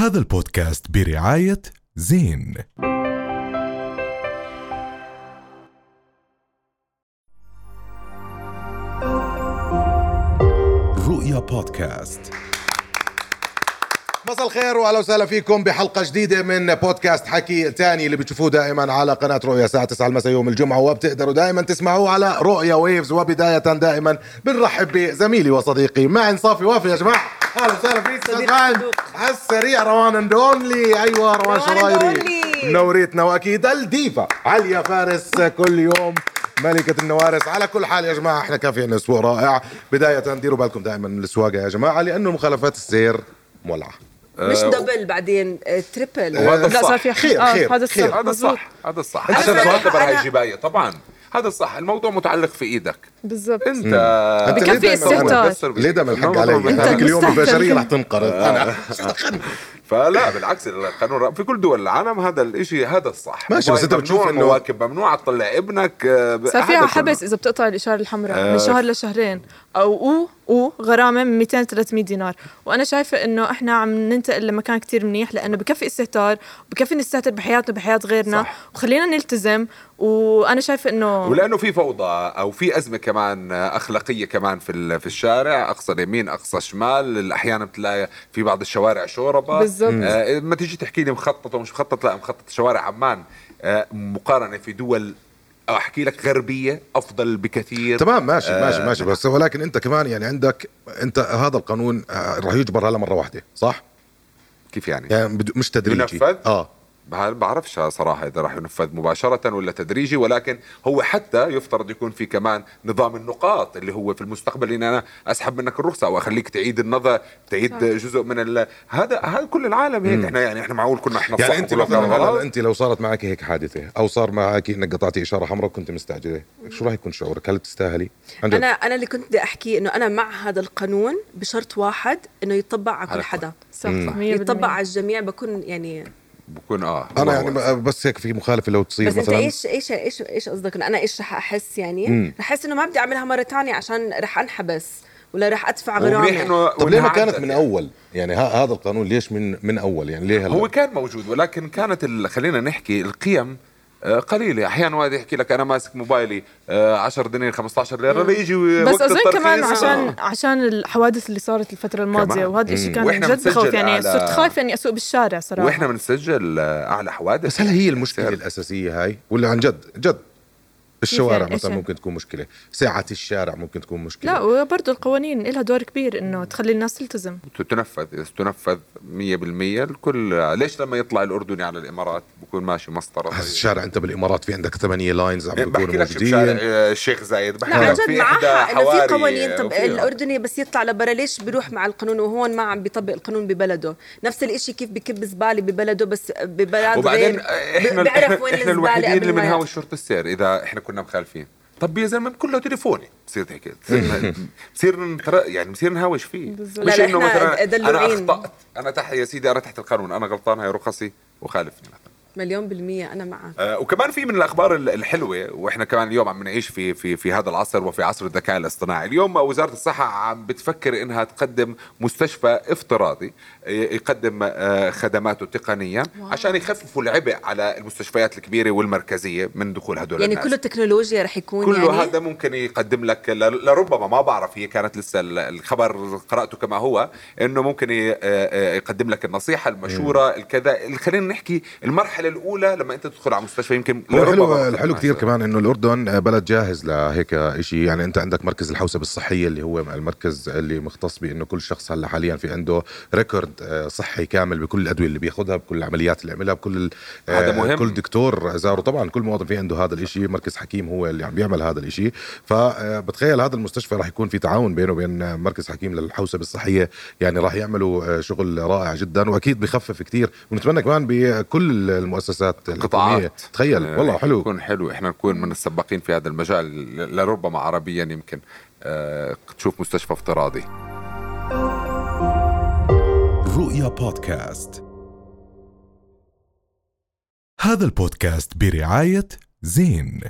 هذا البودكاست برعاية زين. رؤيا بودكاست. مساء الخير واهلا وسهلا فيكم بحلقة جديدة من بودكاست حكي تاني اللي بتشوفوه دائما على قناة رؤيا. الساعة 9 المساء يوم الجمعة وبتقدروا دائما تسمعوه على رؤيا Waves. وبداية دائما بنرحب بزميلي وصديقي معن صافي وافي يا جماعة. أهلا وسهلا فيك أستاذ. على السريع روان اندونلي أيوه روان روان شرايري. منوريتنا وأكيد الديفا. عليا فارس كل يوم ملكة النوارس. على كل حال يا جماعة إحنا كان في عنا أسبوع رائع. بداية ديروا بالكم دائما من السواقة يا جماعة لأنه مخالفات السير مولعة. مش double بعدين آه، triple وهذا لا الصح صار في خير، آه، خير، هذا. الصح هذا. الصح. هذا الصح عشان أنا- الجبايه طبعا. هذا الصح الموضوع متعلق في إيدك بالضبط أنت أنت بكفي استهتار. ليه دائما الحق علي؟ هذيك اليوم. البشرية رح تنقرض أنا فلا بالعكس القانون في كل دول العالم هذا الإشي هذا الصح ماشي، بس ممنوع بتشوف إنه- مواكب ممنوع تطلع ابنك آه، صار فيها. حبس إذا بتقطع الإشارة الحمراء آه. من شهر لشهرين أو أو أو غرامة من 200 300 دينار وأنا شايفة إنه إحنا عم ننتقل لمكان كتير منيح لأنه بكفي استهتار بكفي نستهتر بحياتنا بحياه غيرنا صح. وخلينا نلتزم وأنا شايفة إنه ولأنه في فوضى أو في أزمة كمان أخلاقية كمان في ال- في الشارع أقصى اليمين أقصى الشمال أحيانا بتلاقي في بعض الشوارع شوربة بالضبط. آه ما تيجي تحكي لي مخطط ومش مخطط لا مخطط شوارع عمان آه مقارنة في دول أو أحكي لك غربية أفضل بكثير تمام ماشي آه، ماشي ماشي بس ولكن أنت كمان يعني عندك أنت هذا القانون آه، رح يجبر هلا مرة واحدة صح؟ كيف يعني؟ يعني مش تدريجي ينفذ؟ آه بعرفش صراحة إذا راح ينفذ مباشرة ولا تدريجي ولكن هو حتى يفترض يكون في كمان نظام النقاط اللي هو في المستقبل. إن أنا أسحب منك الرخصة أو أخليك تعيد النظر تعيد صح. جزء من ال... هذا هذا كل العالم هيك. إحنا يعني إحنا معقول كنا إحنا يعني أنت مثلا أنت لو صارت معك هيك حادثة أو صار معك انك قطعتي إشارة حمراء وكنت مستعجلة شو راح يكون شعورك؟ هل بتستاهلي؟ أنا أنا اللي كنت بدي أحكي إنه أنا مع هذا القانون بشرط واحد إنه يطبق على كل حدا. صح يطبق على الجميع بكون يعني بكون آه أنا يعني بس هيك في مخالفة لو تصير بس أنت مثلا. إيش إيش إيش إيش قصدك؟ أنا إيش رح أحس يعني؟ مم. رح أحس إنه ما بدي أعملها مرة تانية عشان رح أنحبس ولا رح أدفع غرامه طب ليه ما كانت من. أول؟ يعني ها هذا القانون ليش من من أول؟ يعني ليه هلا؟ هو كان موجود ولكن كانت. خلينا نحكي القيم آه، قليلة أحيانا واحد يحكي لك أنا ماسك موبايلي آه، 10 دنانير 15 ليرة ليجي بس أظن كمان آه. عشان عشان الحوادث اللي صارت الفترة الماضية كمان. وهذا الشيء كان وإحنا جد بخوف يعني على- صرت خايفة إني أسوق بالشارع صراحة. وإحنا بنسجل آه، أعلى حوادث. بس هل هي المشكلة سعر. الأساسية هاي؟ ولا عن جد؟ جد. الشوارع مثلا؟ ممكن تكون مشكلة. ساعة الشارع ممكن تكون مشكلة. لا وبرضه القوانين لها دور كبير إنه تخلي الناس تلتزم. تنفذ إذا تنفذ 100% الكل ليش لما يطلع الأردني على الإمارات بكون ماشي مسطرة هذا زي- الشارع أنت بالإمارات في عندك ثمانية lanes عم بيكونوا بشارع موجودين. آه، الشيخ زايد بحكي عن لك جد معها إنه في قوانين طب الأردني بس يطلع لبرا ليش بيروح مع القانون وهون ما عم بيطبق القانون ببلده؟ نفس الإشي كيف بكب زبالة ببلده بس ببلد وبعدين غير إحنا بيعرف وين إحنا الزبالة الوحيدين اللي بنهاوي يعرف. شرطه السير. إذا إحنا كنا مخالفين. طب يا زلمة كله تليفوني. بصير هيك بصير يعني بصير نهاوش فيه. مش إنه مثلا أنا. أخطأت. أنا تحت يا سيدي أنا تحت القانون. أنا غلطان هاي رخصي وخالفني مثلا. مليون بالمية أنا معك آه، وكمان في من الأخبار ال- الحلوة وإحنا كمان اليوم عم نعيش في في في هذا العصر وفي عصر الذكاء الاصطناعي، اليوم وزارة الصحة عم بتفكر إنها تقدم مستشفى افتراضي يقدم آه، خدماته تقنيا عشان يخففوا العبء على المستشفيات الكبيرة والمركزية من دخول هدول يعني الناس. كله تكنولوجيا رح يكون كله يعني هذا ممكن يقدم لك لربما ما بعرف هي كانت لسه ال- الخبر قرأته كما هو إنه ممكن آه، آه، يقدم لك النصيحة المشوره الكذا. خلينا نحكي المرحله الأولى لما أنت تدخل على مستشفى يمكن الحلو الحلو كثير هذا. كمان إنه الأردن بلد جاهز لهيك شيء يعني أنت عندك مركز الحوسبه الصحيه اللي هو المركز اللي مختص بإنه كل شخص هلأ حاليا في عنده ريكورد آه، صحي كامل بكل الأدوية اللي بياخذها بكل العمليات اللي عملها بكل ال- هذا آه، مهم. كل دكتور زاره. طبعا كل موظف في عنده هذا الشيء مركز حكيم هو اللي عم بيعمل هذا الشيء فبتخيل هذا المستشفى راح يكون في تعاون بينه وبين مركز حكيم للحوسبه الصحيه يعني راح يعملوا آه، شغل رائع جدا وأكيد بخفف كثير ونتمنى كمان بكل المؤسسات الحكومية. قطاعات تخيل آه، والله حلو. يكون حلو. إحنا نكون من السباقين في هذا المجال لربما عربيا يمكن. آه، تشوف مستشفى افتراضي. رؤيا بودكاست. هذا البودكاست برعاية زين.